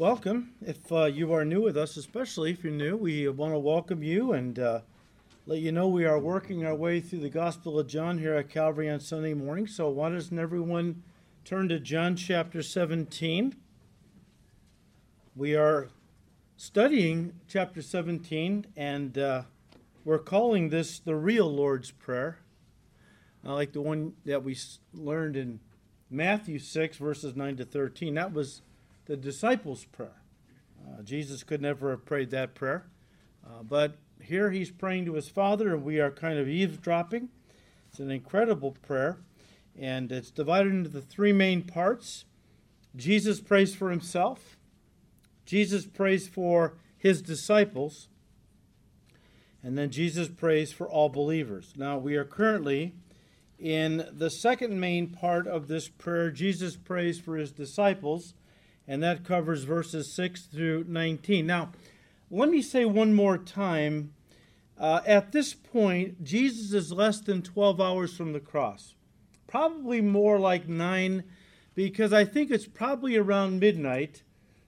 Welcome. If uh, you are new with us, especially if you're new, we want to welcome you and uh, let you know we are working our way through the Gospel of John here at Calvary on Sunday morning. So, why doesn't everyone turn to John chapter 17? We are studying chapter 17, and uh, we're calling this the real Lord's Prayer, like the one that we learned in Matthew 6, verses 9 to 13. That was the disciples' prayer. Uh, Jesus could never have prayed that prayer. Uh, but here he's praying to his Father, and we are kind of eavesdropping. It's an incredible prayer, and it's divided into the three main parts. Jesus prays for himself, Jesus prays for his disciples, and then Jesus prays for all believers. Now, we are currently in the second main part of this prayer. Jesus prays for his disciples and that covers verses 6 through 19. Now, let me say one more time uh, at this point, Jesus is less than 12 hours from the cross, probably more like nine, because I think it's probably around midnight,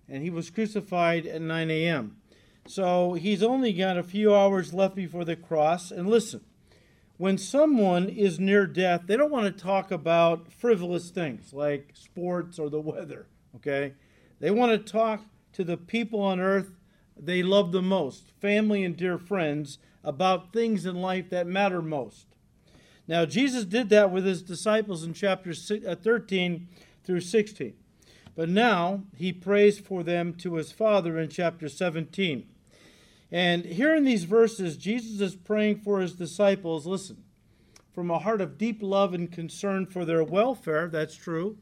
and he was crucified at 9 a.m. So he's only got a few hours left before the cross. And listen, when someone is near death, they don't want to talk about frivolous things like sports or the weather, okay? They want to talk to the people on earth they love the most, family and dear friends, about things in life that matter most. Now, Jesus did that with his disciples in chapters uh, 13 through 16. But now he prays for them to his Father in chapter 17. And here in these verses, Jesus is praying for his disciples, listen, from a heart of deep love and concern for their welfare, that's true,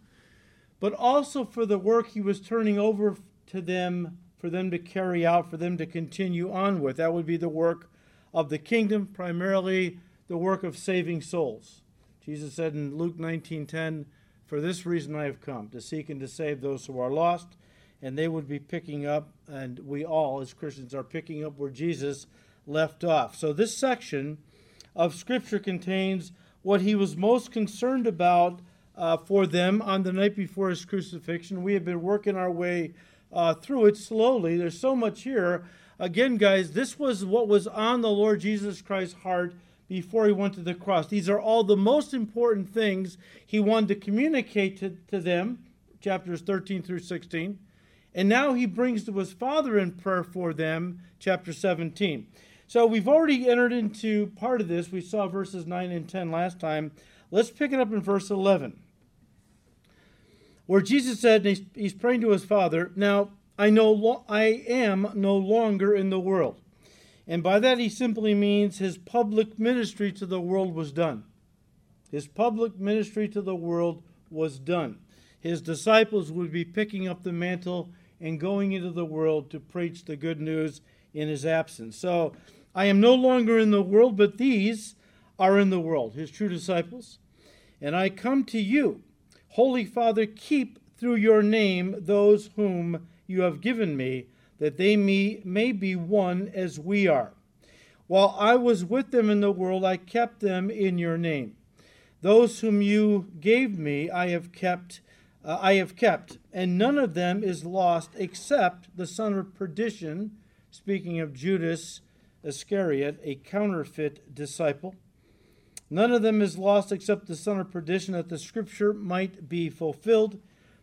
but also for the work he was turning over to them for them to carry out, for them to continue on with. That would be the work of the kingdom, primarily the work of saving souls. Jesus said in Luke 19:10, "For this reason I have come, to seek and to save those who are lost." And they would be picking up, and we all as Christians are picking up where Jesus left off. So this section of Scripture contains what he was most concerned about uh, for them on the night before his crucifixion. We have been working our way uh, through it slowly. There's so much here. Again, guys, this was what was on the Lord Jesus Christ's heart before he went to the cross. These are all the most important things he wanted to communicate to, to them, chapters 13 through 16. And now he brings to his Father in prayer for them, chapter 17. So we've already entered into part of this. We saw verses 9 and 10 last time. Let's pick it up in verse 11 where Jesus said, he's, he's, praying to his Father, Now I know lo- I am no longer in the world. And by that he simply means his public ministry to the world was done. His public ministry to the world was done. His disciples would be picking up the mantle and going into the world to preach the good news in his absence. So I am no longer in the world, but these are in the world, his true disciples. And I come to you Holy Father, keep through your name those whom you have given me, that they may, may be one as we are. While I was with them in the world, I kept them in your name. Those whom you gave me, I have kept. Uh, I have kept, and none of them is lost except the son of perdition. Speaking of Judas Iscariot, a counterfeit disciple. None of them is lost except the son of perdition, that the scripture might be fulfilled.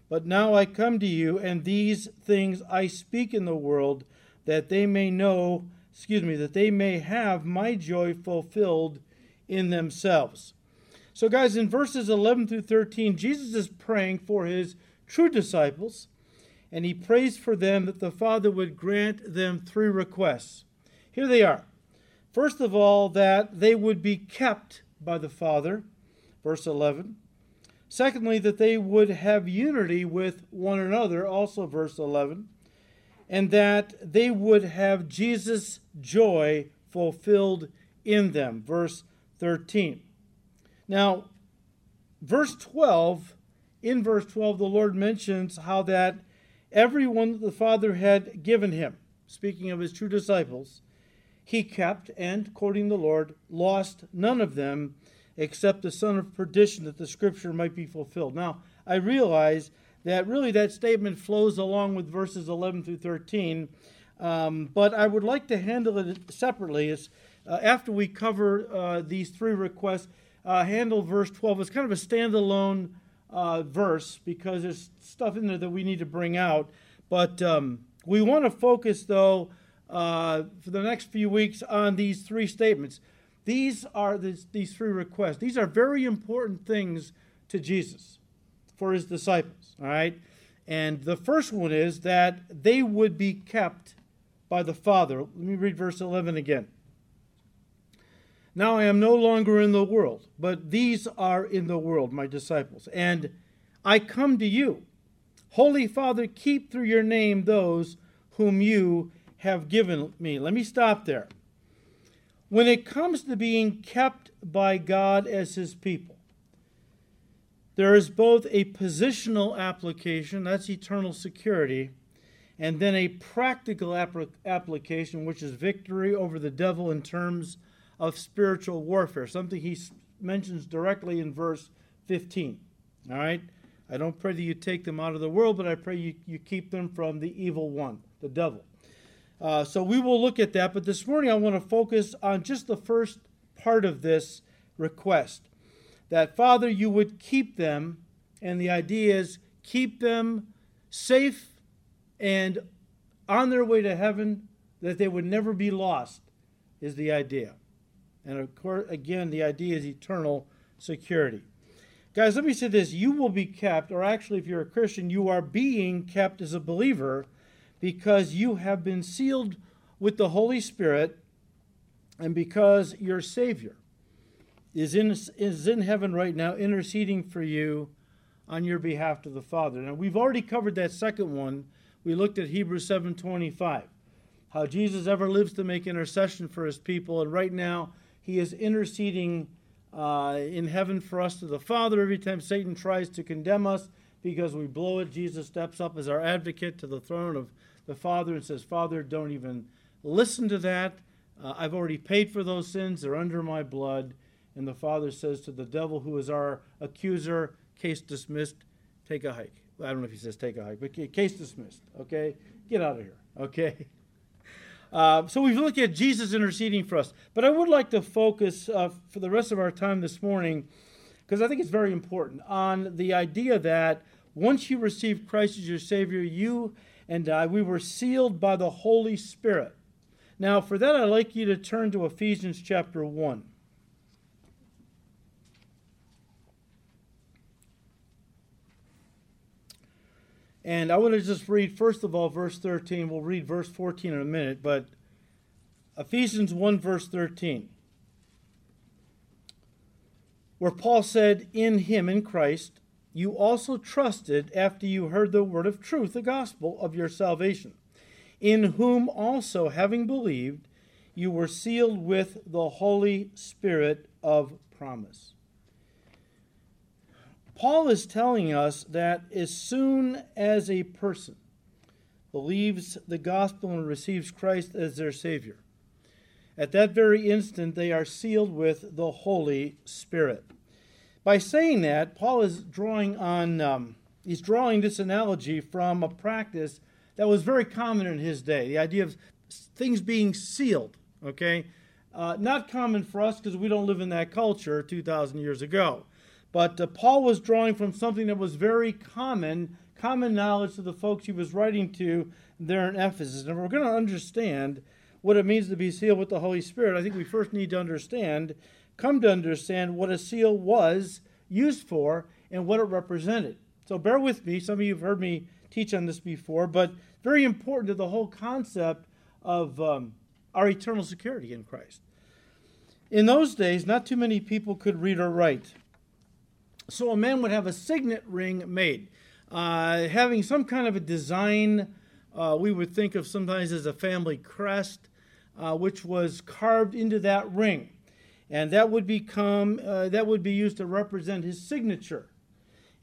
But now I come to you, and these things I speak in the world, that they may know, excuse me, that they may have my joy fulfilled in themselves. So, guys, in verses 11 through 13, Jesus is praying for his true disciples, and he prays for them that the Father would grant them three requests. Here they are. First of all, that they would be kept by the Father, verse 11. Secondly, that they would have unity with one another, also verse 11. And that they would have Jesus' joy fulfilled in them, verse 13. Now, verse 12, in verse 12, the Lord mentions how that everyone that the Father had given him, speaking of his true disciples, he kept, and, quoting the Lord, lost none of them except the son of perdition, that the scripture might be fulfilled. Now, I realize that really that statement flows along with verses 11 through 13. Um, but I would like to handle it separately. Is uh, after we cover uh, these three requests, uh, handle verse 12 as kind of a standalone uh, verse because there's stuff in there that we need to bring out. But um, we want to focus, though, uh, for the next few weeks on these three statements. These are this, these three requests. These are very important things to Jesus for his disciples. All right. And the first one is that they would be kept by the Father. Let me read verse 11 again. Now I am no longer in the world, but these are in the world, my disciples. And I come to you. Holy Father, keep through your name those whom you have given me. Let me stop there. When it comes to being kept by God as his people, there is both a positional application, that's eternal security, and then a practical application, which is victory over the devil in terms of spiritual warfare, something he mentions directly in verse 15. All right? I don't pray that you take them out of the world, but I pray you, you keep them from the evil one, the devil. Uh, so we will look at that, but this morning I want to focus on just the first part of this request that, Father, you would keep them, and the idea is keep them safe and on their way to heaven, that they would never be lost, is the idea. And of course, again, the idea is eternal security. Guys, let me say this you will be kept, or actually, if you're a Christian, you are being kept as a believer because you have been sealed with the Holy Spirit and because your Savior is in, is in heaven right now interceding for you on your behalf to the Father. Now, we've already covered that second one. We looked at Hebrews 7.25, how Jesus ever lives to make intercession for his people, and right now he is interceding uh, in heaven for us to the Father every time Satan tries to condemn us because we blow it. Jesus steps up as our advocate to the throne of the Father and says, Father, don't even listen to that. Uh, I've already paid for those sins, they're under my blood. And the Father says to the devil, who is our accuser, case dismissed, take a hike. I don't know if he says take a hike, but case dismissed, okay? Get out of here, okay? Uh, so we've looked at Jesus interceding for us. But I would like to focus uh, for the rest of our time this morning, because I think it's very important, on the idea that once you receive Christ as your Savior, you and I, we were sealed by the Holy Spirit. Now, for that, I'd like you to turn to Ephesians chapter 1. And I want to just read, first of all, verse 13. We'll read verse 14 in a minute, but Ephesians 1, verse 13, where Paul said, In him, in Christ, you also trusted after you heard the word of truth, the gospel of your salvation, in whom also, having believed, you were sealed with the Holy Spirit of promise. Paul is telling us that as soon as a person believes the gospel and receives Christ as their Savior, at that very instant they are sealed with the Holy Spirit. By saying that, Paul is drawing on, um, he's drawing this analogy from a practice that was very common in his day the idea of things being sealed, okay? Uh, not common for us because we don't live in that culture 2,000 years ago. But uh, Paul was drawing from something that was very common, common knowledge to the folks he was writing to there in Ephesus. And we're going to understand what it means to be sealed with the Holy Spirit. I think we first need to understand come to understand what a seal was used for and what it represented. So bear with me. Some of you have heard me teach on this before, but very important to the whole concept of um, our eternal security in Christ. In those days, not too many people could read or write. So a man would have a signet ring made, uh, having some kind of a design. Uh, we would think of sometimes as a family crest, uh, which was carved into that ring and that would become uh, that would be used to represent his signature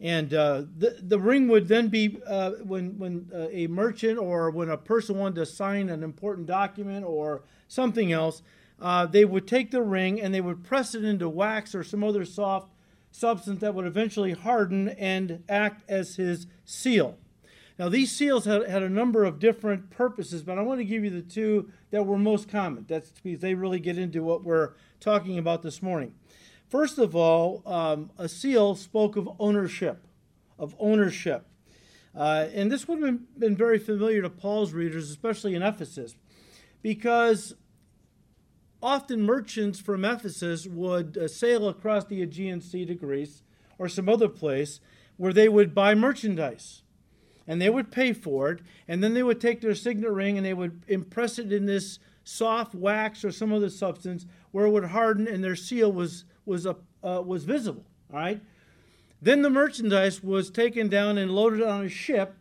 and uh, the, the ring would then be uh, when, when uh, a merchant or when a person wanted to sign an important document or something else uh, they would take the ring and they would press it into wax or some other soft substance that would eventually harden and act as his seal. Now, these seals had, had a number of different purposes, but I want to give you the two that were most common. That's because they really get into what we're talking about this morning. First of all, um, a seal spoke of ownership, of ownership. Uh, and this would have been, very familiar to Paul's readers, especially in Ephesus, because often merchants from Ephesus would uh, sail across the Aegean Sea to Greece or some other place where they would buy merchandise and they would pay for it, and then they would take their signet ring and they would impress it in this soft wax or some other substance where it would harden and their seal was was uh, was visible. All right. Then the merchandise was taken down and loaded on a ship,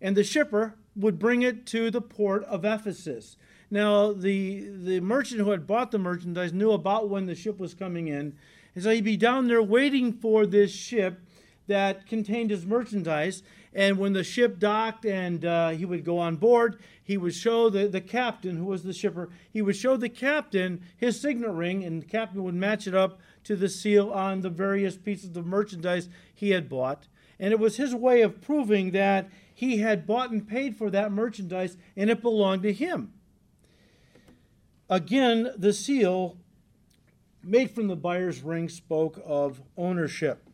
and the shipper would bring it to the port of Ephesus. Now the the merchant who had bought the merchandise knew about when the ship was coming in, and so he'd be down there waiting for this ship that contained his merchandise. And when the ship docked and uh, he would go on board, he would show the, the captain, who was the shipper, he would show the captain his signet ring, and the captain would match it up to the seal on the various pieces of merchandise he had bought. And it was his way of proving that he had bought and paid for that merchandise and it belonged to him. Again, the seal made from the buyer's ring spoke of ownership.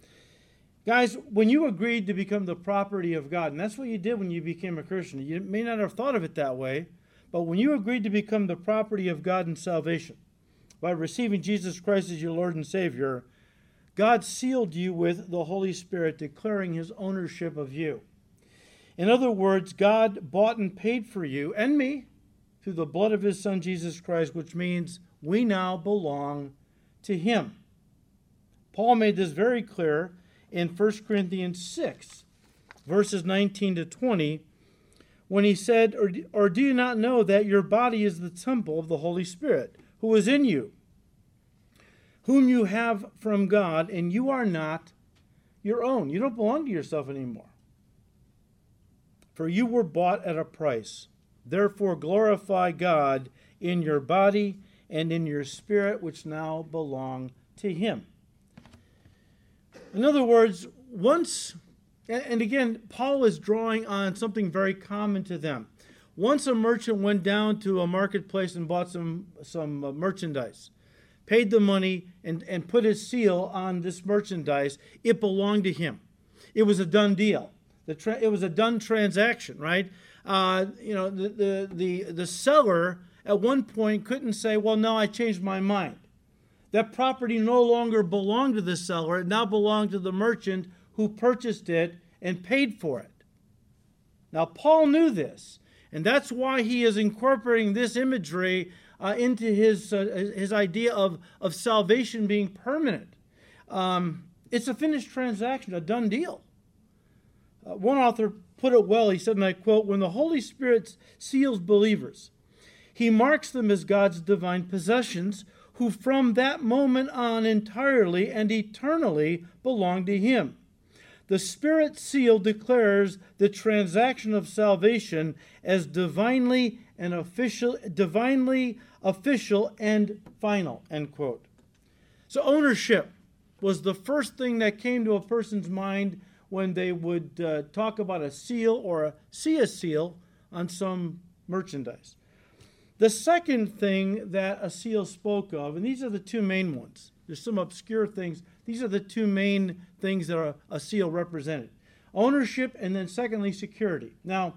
Guys, when you agreed to become the property of God, and that's what you did when you became a Christian, you may not have thought of it that way, but when you agreed to become the property of God in salvation by receiving Jesus Christ as your Lord and Savior, God sealed you with the Holy Spirit, declaring his ownership of you. In other words, God bought and paid for you and me through the blood of his Son Jesus Christ, which means we now belong to him. Paul made this very clear in 1 Corinthians 6, verses 19 to 20, when he said, or, or do you not know that your body is the temple of the Holy Spirit, who is in you, whom you have from God, and you are not your own? You don't belong to yourself anymore. For you were bought at a price. Therefore, glorify God in your body and in your spirit, which now belong to Him. In other words, once, and again, Paul is drawing on something very common to them. Once a merchant went down to a marketplace and bought some, some uh, merchandise, paid the money, and, and put his seal on this merchandise, it belonged to him. It was a done deal. The tra- it was a done transaction, right? Uh, you know, the, the, the, the seller at one point couldn't say, well, no, I changed my mind. That property no longer belonged to the seller, it now belonged to the merchant who purchased it and paid for it. Now, Paul knew this, and that's why he is incorporating this imagery uh, into his, uh, his idea of, of salvation being permanent. Um, it's a finished transaction, a done deal. Uh, one author put it well. He said, and I quote, When the Holy Spirit seals believers, he marks them as God's divine possessions who from that moment on entirely and eternally belong to Him. The Spirit seal declares the transaction of salvation as divinely and official, divinely official and final. End quote. So ownership was the first thing that came to a person's mind when they would uh, talk about a seal or a, see a seal on some merchandise. The second thing that a seal spoke of, and these are the two main ones, there's some obscure things. These are the two main things that a, seal represented ownership, and then secondly, security. Now,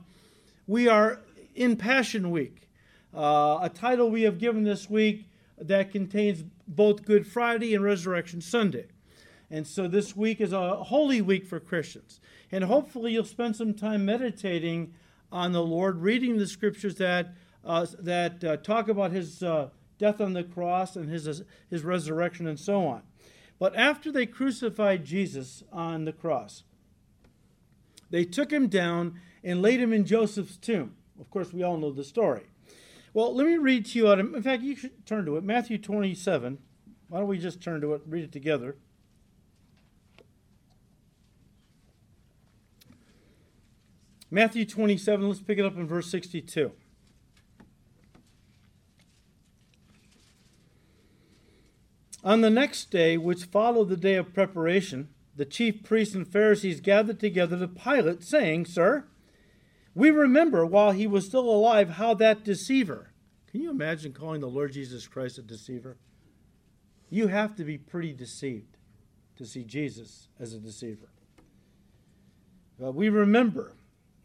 we are in Passion Week, uh, a title we have given this week that contains both Good Friday and Resurrection Sunday. And so this week is a holy week for Christians. And hopefully you'll spend some time meditating on the Lord, reading the scriptures that uh, that uh, talk about his uh, death on the cross and his, his resurrection and so on. But after they crucified Jesus on the cross, they took him down and laid him in Joseph's tomb. Of course, we all know the story. Well, let me read to you out of, in fact, you should turn to it, Matthew 27. Why don't we just turn to it, read it together? Matthew 27, let's pick it up in verse 62. On the next day, which followed the day of preparation, the chief priests and Pharisees gathered together to Pilate, saying, Sir, we remember while he was still alive how that deceiver. Can you imagine calling the Lord Jesus Christ a deceiver? You have to be pretty deceived to see Jesus as a deceiver. Uh, we remember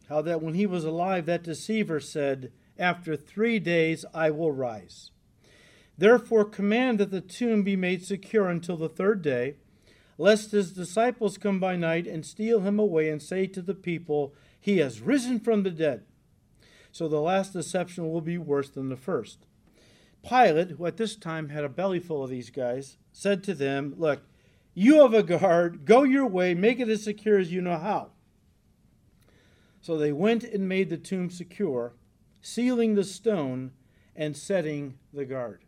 how that when he was alive, that deceiver said, After three days I will rise. Therefore, command that the tomb be made secure until the third day, lest his disciples come by night and steal him away and say to the people, He has risen from the dead. So the last deception will be worse than the first. Pilate, who at this time had a belly full of these guys, said to them, Look, you have a guard, go your way, make it as secure as you know how. So they went and made the tomb secure, sealing the stone and setting the guard.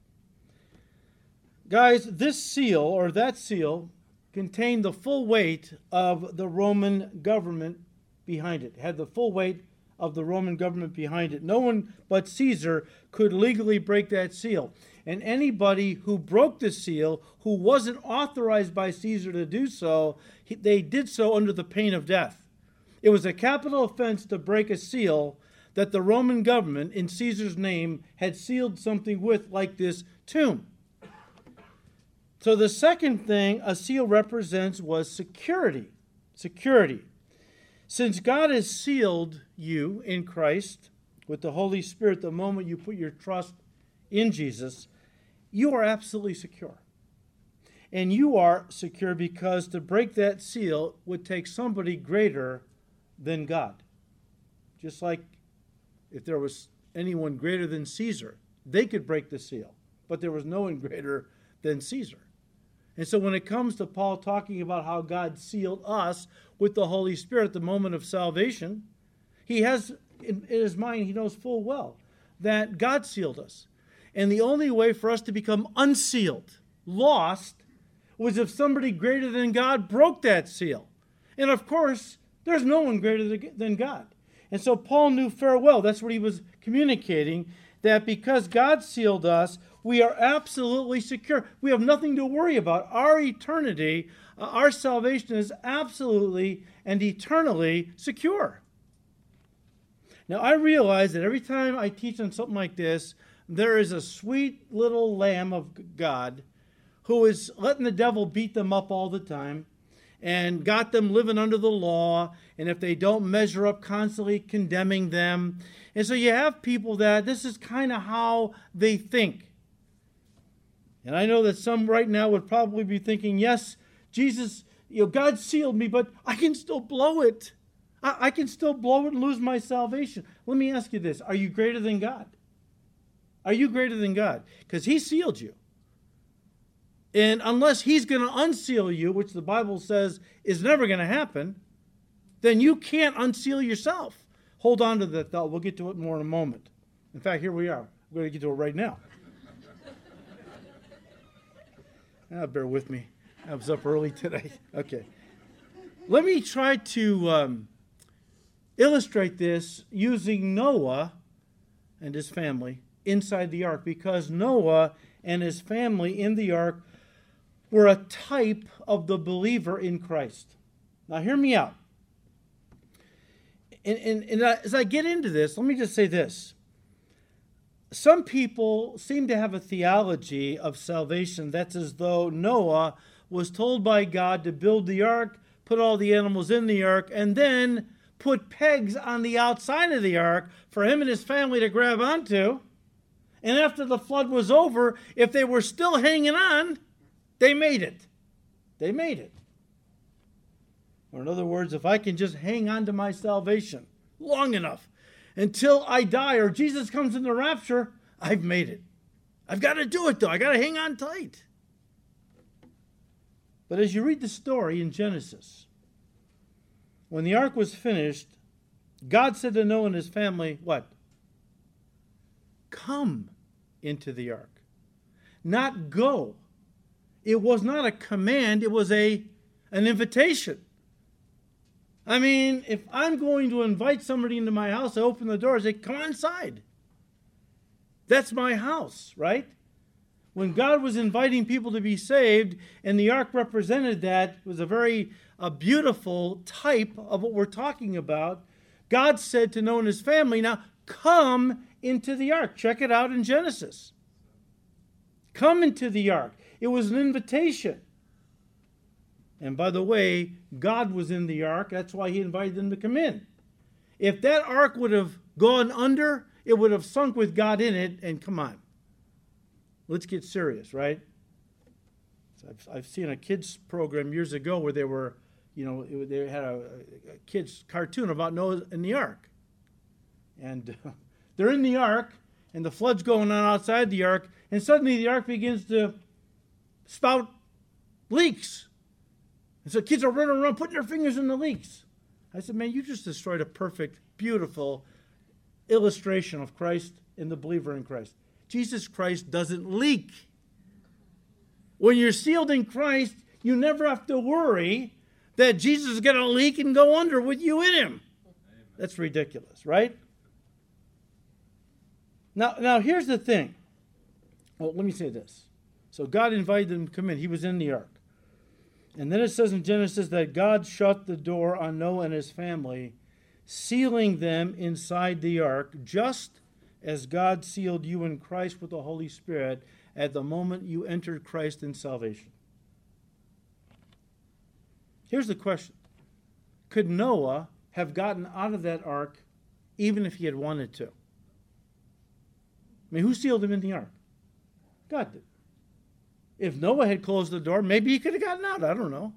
Guys, this seal or that seal contained the full weight of the Roman government behind it, had the full weight of the Roman government behind it. No one but Caesar could legally break that seal. And anybody who broke the seal, who wasn't authorized by Caesar to do so, they did so under the pain of death. It was a capital offense to break a seal that the Roman government, in Caesar's name, had sealed something with, like this tomb. So the second thing a seal represents was security. Security. Since God has sealed you in Christ with the Holy Spirit the moment you put your trust in Jesus, you are absolutely secure. And you are secure because to break that seal would take somebody greater than God. Just like if there was anyone greater than Caesar, they could break the seal, but there was no one greater than Caesar. And so when it comes to Paul talking about how God sealed us with the Holy Spirit at the moment of salvation, he has in, his mind, he knows full well that God sealed us. And the only way for us to become unsealed, lost, was if somebody greater than God broke that seal. And of course, there's no one greater than God. And so Paul knew farewell. That's what he was communicating that because God sealed us, we are absolutely secure. We have nothing to worry about. Our eternity, uh, our salvation is absolutely and eternally secure. Now, I realize that every time I teach on something like this, there is a sweet little lamb of God who is letting the devil beat them up all the time and got them living under the law, and if they don't measure up, constantly condemning them. And so you have people that this is kind of how they think. And I know that some right now would probably be thinking, yes, Jesus, you know, God sealed me, but I can still blow it. I, I can still blow it and lose my salvation. Let me ask you this Are you greater than God? Are you greater than God? Because He sealed you. And unless he's going to unseal you, which the Bible says is never going to happen, then you can't unseal yourself. Hold on to that thought. We'll get to it more in a moment. In fact, here we are. We're going to get to it right now. Ah, bear with me. I was up early today. Okay. Let me try to um, illustrate this using Noah and his family inside the ark because Noah and his family in the ark were a type of the believer in Christ. Now, hear me out. And, and, and as I get into this, let me just say this. Some people seem to have a theology of salvation that's as though Noah was told by God to build the ark, put all the animals in the ark, and then put pegs on the outside of the ark for him and his family to grab onto. And after the flood was over, if they were still hanging on, they made it. They made it. Or, in other words, if I can just hang on to my salvation long enough until I die or Jesus comes in the rapture, I've made it. I've got to do it, though. I got to hang on tight. But as you read the story in Genesis, when the ark was finished, God said to Noah and his family, What? Come into the ark. Not go, it was not a command, it was a, an invitation. I mean, if I'm going to invite somebody into my house, I open the door and say, Come inside. That's my house, right? when God was inviting people to be saved, and the ark represented that, it was a very a beautiful type of what we're talking about. God said to Noah and his family, Now come into the ark. Check it out in Genesis. Come into the ark. It was an invitation. And by the way, God was in the ark. That's why he invited them to come in. If that ark would have gone under, it would have sunk with God in it. And come on, let's get serious, right? I've, I've seen a kids program years ago where they were, you know, it, they had a, a, kids cartoon about Noah in the ark, and uh, they're in the ark, and the flood's going on outside the ark, and suddenly the ark begins to spout leaks. And so kids are running around putting their fingers in the leaks. I said, man, you just destroyed a perfect, beautiful illustration of Christ and the believer in Christ. Jesus Christ doesn't leak. When you're sealed in Christ, you never have to worry that Jesus is going to leak and go under with you in him. That's ridiculous, right? Now, now here's the thing. Well, let me say this. So God invited them to come in. He was in the ark. And then it says in Genesis that God shut the door on Noah and his family, sealing them inside the ark, just as God sealed you in Christ with the Holy Spirit at the moment you entered Christ in salvation. Here's the question Could Noah have gotten out of that ark even if he had wanted to? I mean, who sealed him in the ark? God did. If Noah had closed the door, maybe he could have gotten out. I don't know.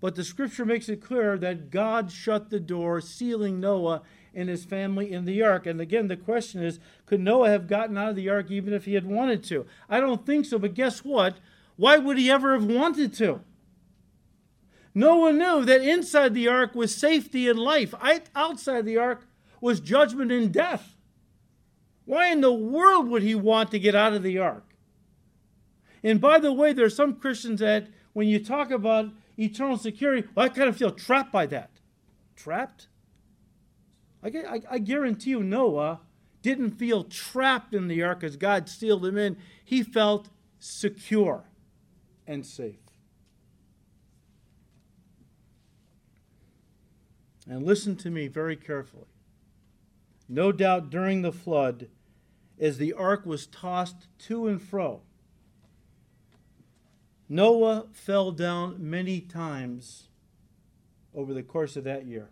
But the scripture makes it clear that God shut the door, sealing Noah and his family in the ark. And again, the question is could Noah have gotten out of the ark even if he had wanted to? I don't think so, but guess what? Why would he ever have wanted to? Noah knew that inside the ark was safety and life, outside the ark was judgment and death. Why in the world would he want to get out of the ark? And by the way, there are some Christians that, when you talk about eternal security, well, I kind of feel trapped by that. Trapped? I, I, I guarantee you, Noah didn't feel trapped in the ark as God sealed him in. He felt secure and safe. And listen to me very carefully. No doubt during the flood, as the ark was tossed to and fro, Noah fell down many times over the course of that year.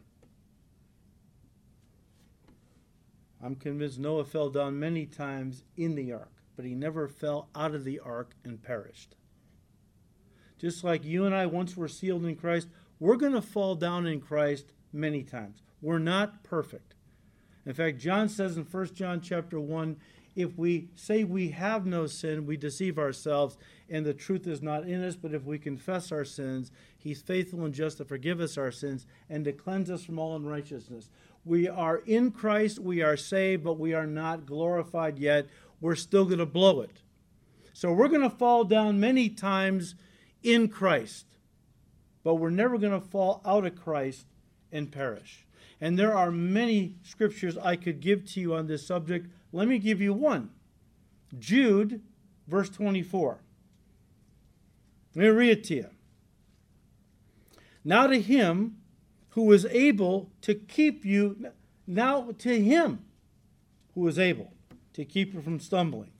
I'm convinced Noah fell down many times in the ark, but he never fell out of the ark and perished. Just like you and I once were sealed in Christ, we're going to fall down in Christ many times. We're not perfect. In fact, John says in 1 John chapter 1, if we say we have no sin, we deceive ourselves, and the truth is not in us. But if we confess our sins, He's faithful and just to forgive us our sins and to cleanse us from all unrighteousness. We are in Christ, we are saved, but we are not glorified yet. We're still going to blow it. So we're going to fall down many times in Christ, but we're never going to fall out of Christ and perish. And there are many scriptures I could give to you on this subject let me give you one Jude, verse 24. Let me read it to you. Now to him who is able to keep you, now to him who is able to keep you from stumbling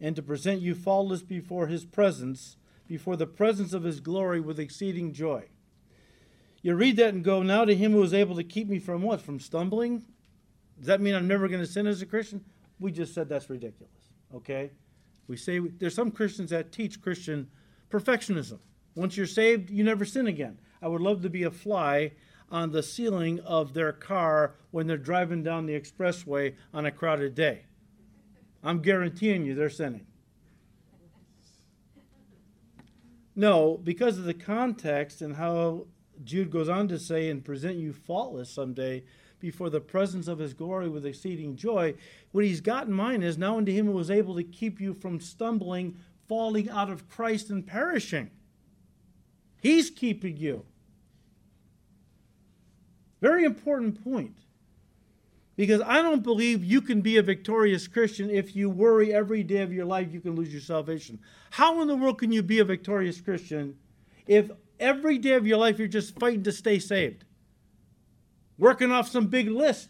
and to present you faultless before his presence, before the presence of his glory with exceeding joy. You read that and go, now to him who is able to keep me from what? From stumbling? Does that mean I'm never going to sin as a Christian? we just said that's ridiculous. Okay? We say there's some Christians that teach Christian perfectionism. Once you're saved, you never sin again. I would love to be a fly on the ceiling of their car when they're driving down the expressway on a crowded day. I'm guaranteeing you they're sinning. No, because of the context and how Jude goes on to say, and present you faultless someday, before the presence of his glory with exceeding joy. What he's got in mind is now unto him who was able to keep you from stumbling, falling out of Christ, and perishing. He's keeping you. Very important point. Because I don't believe you can be a victorious Christian if you worry every day of your life you can lose your salvation. How in the world can you be a victorious Christian if every day of your life you're just fighting to stay saved? Working off some big list.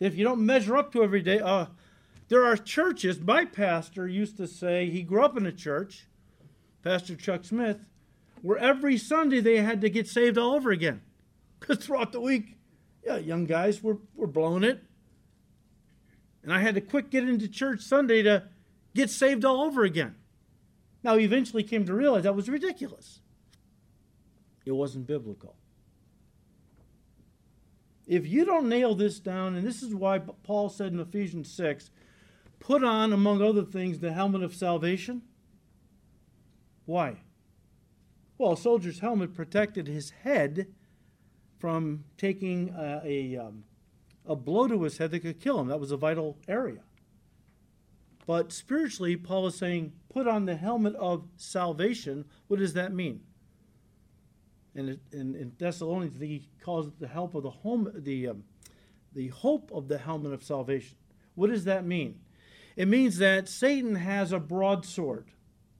If you don't measure up to every day, uh, there are churches. My pastor used to say, he grew up in a church, Pastor Chuck Smith, where every Sunday they had to get saved all over again. Because throughout the week, yeah, young guys were, were blowing it. And I had to quick get into church Sunday to get saved all over again. Now, he eventually came to realize that was ridiculous. It wasn't biblical. If you don't nail this down, and this is why Paul said in Ephesians 6 put on, among other things, the helmet of salvation. Why? Well, a soldier's helmet protected his head from taking a, a um, a blow to his head that could kill him. That was a vital area. But spiritually, Paul is saying, put on the helmet of salvation. What does that mean? And in, in, Thessalonians, he calls it the help of the home, the um, the hope of the helmet of salvation. What does that mean? It means that Satan has a broadsword.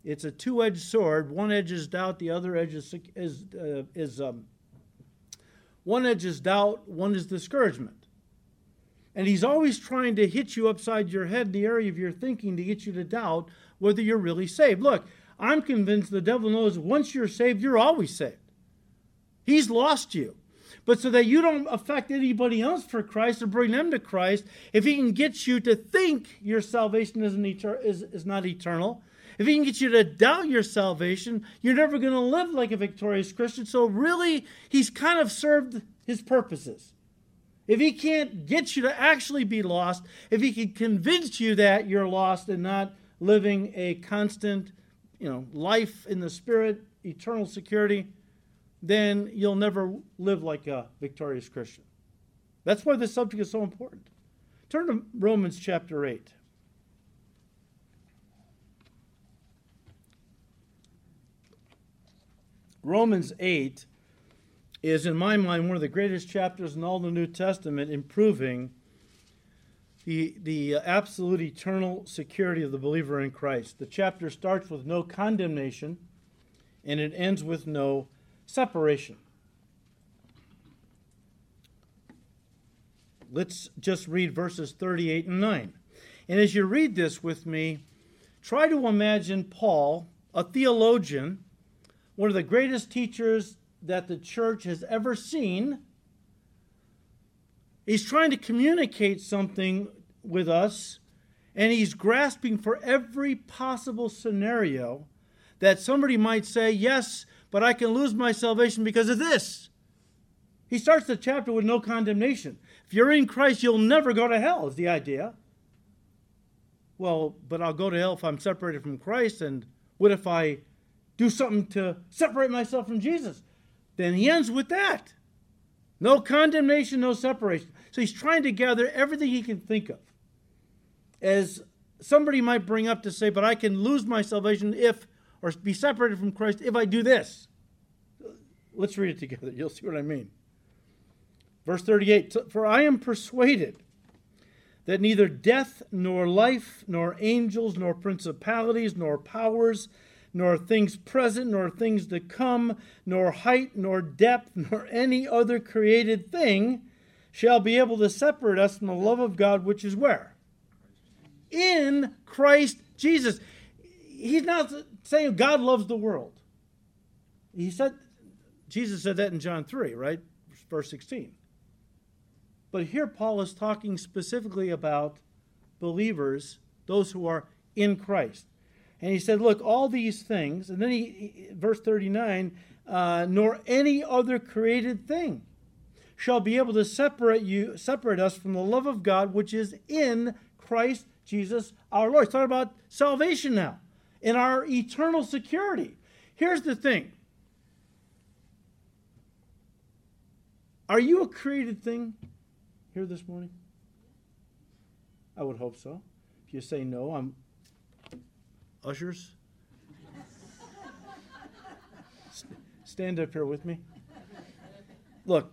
It's a two-edged sword. One edge is doubt, the other edge is is, uh, is um, one edge is doubt, one is discouragement. And he's always trying to hit you upside your head in the area of your thinking to get you to doubt whether you're really saved. Look, I'm convinced the devil knows once you're saved, you're always saved. He's lost you. But so that you don't affect anybody else for Christ or bring them to Christ, if he can get you to think your salvation isn't is, is not eternal, if he can get you to doubt your salvation, you're never going to live like a victorious Christian. So, really, he's kind of served his purposes if he can't get you to actually be lost, if he can convince you that you're lost and not living a constant, you know, life in the spirit, eternal security, then you'll never live like a victorious Christian. That's why this subject is so important. Turn to Romans chapter 8. Romans 8 is, in my mind, one of the greatest chapters in all the New Testament in proving the, the absolute eternal security of the believer in Christ. The chapter starts with no condemnation and it ends with no separation. Let's just read verses 38 and 9. And as you read this with me, try to imagine Paul, a theologian, one of the greatest teachers that the church has ever seen. He's trying to communicate something with us, and he's grasping for every possible scenario that somebody might say, Yes, but I can lose my salvation because of this. He starts the chapter with no condemnation. If you're in Christ, you'll never go to hell, is the idea. Well, but I'll go to hell if I'm separated from Christ, and what if I do something to separate myself from Jesus? then he ends with that. No condemnation, no separation. So he's trying to gather everything he can think of. As somebody might bring up to say, but I can lose my salvation if, or be separated from Christ if I do this. Let's read it together. You'll see what I mean. Verse 38 For I am persuaded that neither death, nor life, nor angels, nor principalities, nor powers, nor things present, nor things to come, nor height, nor depth, nor any other created thing shall be able to separate us from the love of God, which is where? In Christ Jesus. He's not saying God loves the world. He said, Jesus said that in John 3, right? Verse 16. But here Paul is talking specifically about believers, those who are in Christ. And he said, Look, all these things, and then he, verse 39, uh, nor any other created thing shall be able to separate you, separate us from the love of God which is in Christ Jesus our Lord. He's talking about salvation now, in our eternal security. Here's the thing. Are you a created thing here this morning? I would hope so. If you say no, I'm Ushers, stand up here with me. Look,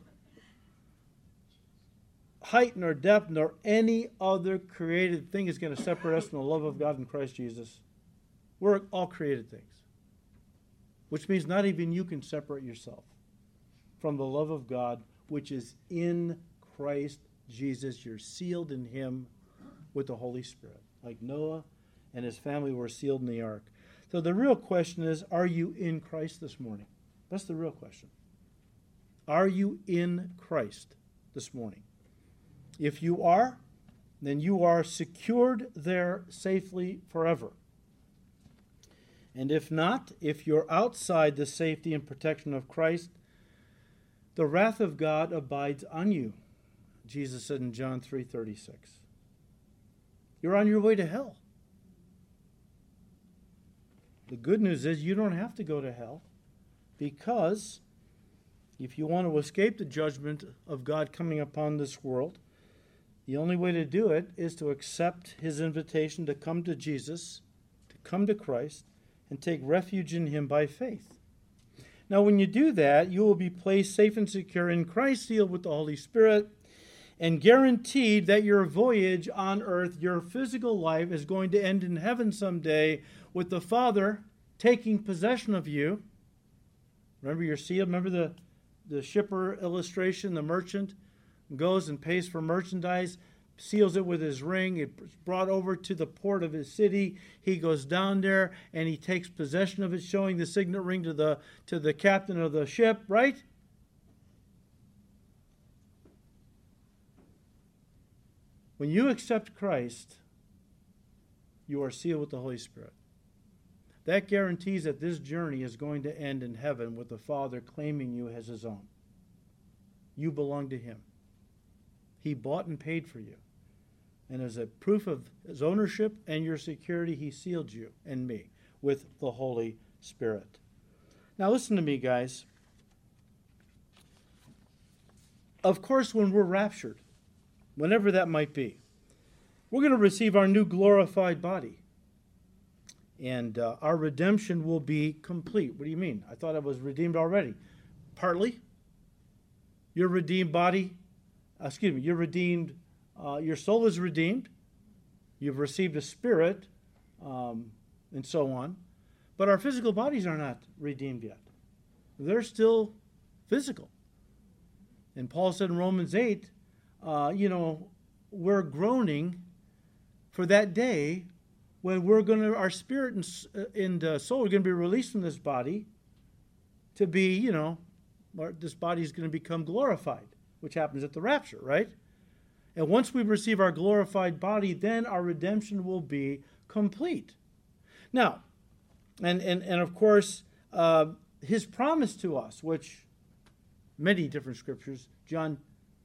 height, nor depth, nor any other created thing is going to separate us from the love of God in Christ Jesus. We're all created things. Which means not even you can separate yourself from the love of God, which is in Christ Jesus. You're sealed in Him with the Holy Spirit, like Noah and his family were sealed in the ark. So the real question is are you in Christ this morning? That's the real question. Are you in Christ this morning? If you are, then you are secured there safely forever. And if not, if you're outside the safety and protection of Christ, the wrath of God abides on you. Jesus said in John 3:36. You're on your way to hell. The good news is you don't have to go to hell because if you want to escape the judgment of God coming upon this world, the only way to do it is to accept his invitation to come to Jesus, to come to Christ, and take refuge in him by faith. Now, when you do that, you will be placed safe and secure in Christ, sealed with the Holy Spirit, and guaranteed that your voyage on earth, your physical life, is going to end in heaven someday with the Father taking possession of you. Remember your seal? Remember the, the shipper illustration? The merchant goes and pays for merchandise, seals it with his ring. It's brought over to the port of his city. He goes down there and he takes possession of it, showing the signet ring to the to the captain of the ship, right? When you accept Christ, you are sealed with the Holy Spirit. That guarantees that this journey is going to end in heaven with the Father claiming you as his own. You belong to him. He bought and paid for you. And as a proof of his ownership and your security, he sealed you and me with the Holy Spirit. Now, listen to me, guys. Of course, when we're raptured, whenever that might be, we're going to receive our new glorified body and uh, our redemption will be complete. What do you mean? I thought I was redeemed already. Partly. Your redeemed body, excuse me, your redeemed, uh, your soul is redeemed. You've received a spirit, um, and so on. But our physical bodies are not redeemed yet. They're still physical. And Paul said in Romans 8, uh, you know, we're groaning for that day when we're going to, our spirit and, uh, and uh, soul are going to be released from this body to be, you know, this body is going to become glorified, which happens at the rapture, right? And once we receive our glorified body, then our redemption will be complete. Now, and, and, and of course, uh, his promise to us, which many different scriptures, John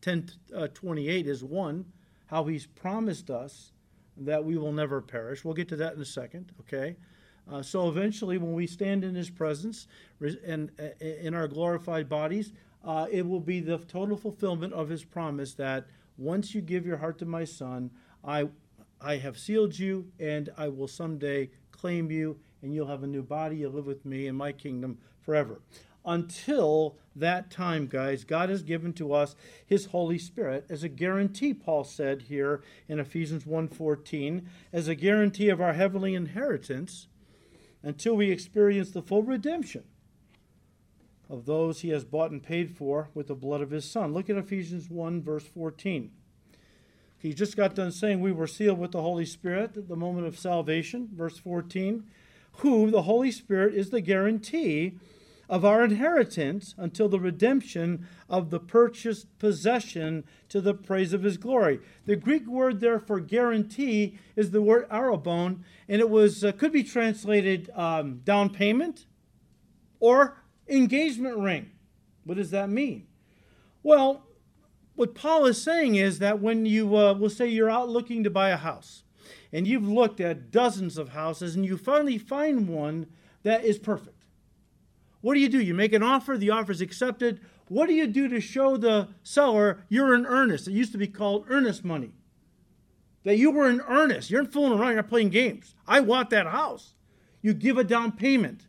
10 uh, 28 is one, how he's promised us that we will never perish. We'll get to that in a second, okay? Uh, so eventually, when we stand in His presence and uh, in our glorified bodies, uh, it will be the total fulfillment of His promise that once you give your heart to my Son, I, I have sealed you, and I will someday claim you, and you'll have a new body. You'll live with me in my kingdom forever until that time, guys, God has given to us his Holy Spirit as a guarantee, Paul said here in Ephesians 1:14, as a guarantee of our heavenly inheritance until we experience the full redemption of those he has bought and paid for with the blood of his son. Look at Ephesians 1 verse 14. He just got done saying we were sealed with the Holy Spirit at the moment of salvation, verse 14, who the Holy Spirit is the guarantee of our inheritance until the redemption of the purchased possession to the praise of his glory. The Greek word there for guarantee is the word arrabon, and it was uh, could be translated um, down payment or engagement ring. What does that mean? Well, what Paul is saying is that when you, uh, will say you're out looking to buy a house, and you've looked at dozens of houses, and you finally find one that is perfect what do you do? You make an offer, the offer is accepted. What do you do to show the seller you're in earnest? It used to be called earnest money. That you were in earnest. You're not fooling around, you're not playing games. I want that house. You give a down payment.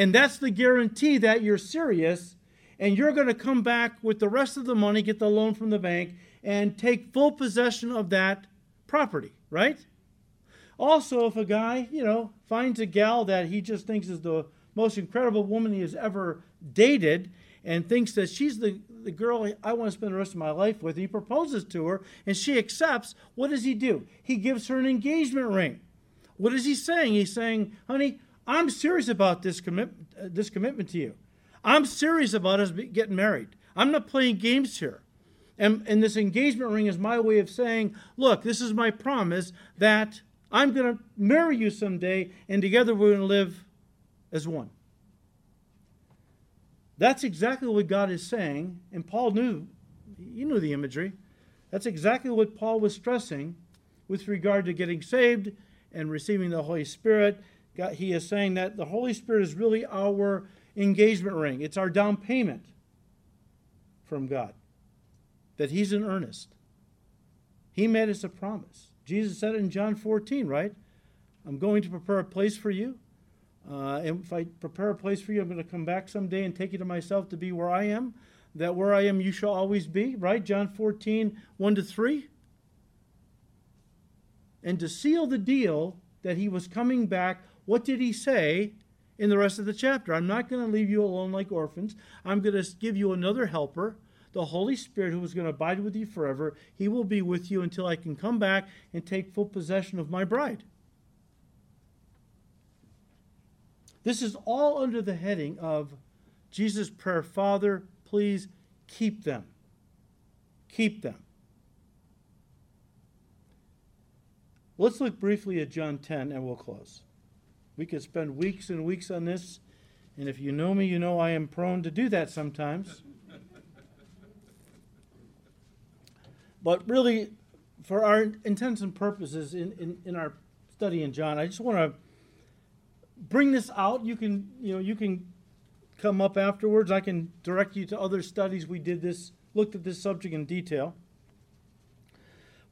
And that's the guarantee that you're serious and you're going to come back with the rest of the money, get the loan from the bank, and take full possession of that property, right? Also, if a guy, you know, finds a gal that he just thinks is the most incredible woman he has ever dated and thinks that she's the, the girl I want to spend the rest of my life with, he proposes to her and she accepts, what does he do? He gives her an engagement ring. What is he saying? He's saying, honey, I'm serious about this, uh, this commitment to you. I'm serious about us getting married. I'm not playing games here. And, and this engagement ring is my way of saying, look, this is my promise that I'm going to marry you someday, and together we're going to live as one. That's exactly what God is saying, and Paul knew, he knew the imagery. That's exactly what Paul was stressing with regard to getting saved and receiving the Holy Spirit. God, he is saying that the Holy Spirit is really our engagement ring, it's our down payment from God, that He's in earnest. He made us a promise. Jesus said it in John 14, right? I'm going to prepare a place for you. Uh, and if I prepare a place for you, I'm going to come back someday and take you to myself to be where I am. That where I am, you shall always be, right? John 14, 1 to 3. And to seal the deal that he was coming back, what did he say in the rest of the chapter? I'm not going to leave you alone like orphans. I'm going to give you another helper the Holy Spirit who is going to abide with you forever. He will be with you until I can come back and take full possession of my bride. This is all under the heading of Jesus' prayer Father, please keep them. Keep them. Let's look briefly at John 10 and we'll close. We could spend weeks and weeks on this, and if you know me, you know I am prone to do that sometimes. But really, for our intents and purposes in, in, in our study in John, I just want to bring this out. You can, you know, you can come up afterwards. I can direct you to other studies we did this, looked at this subject in detail.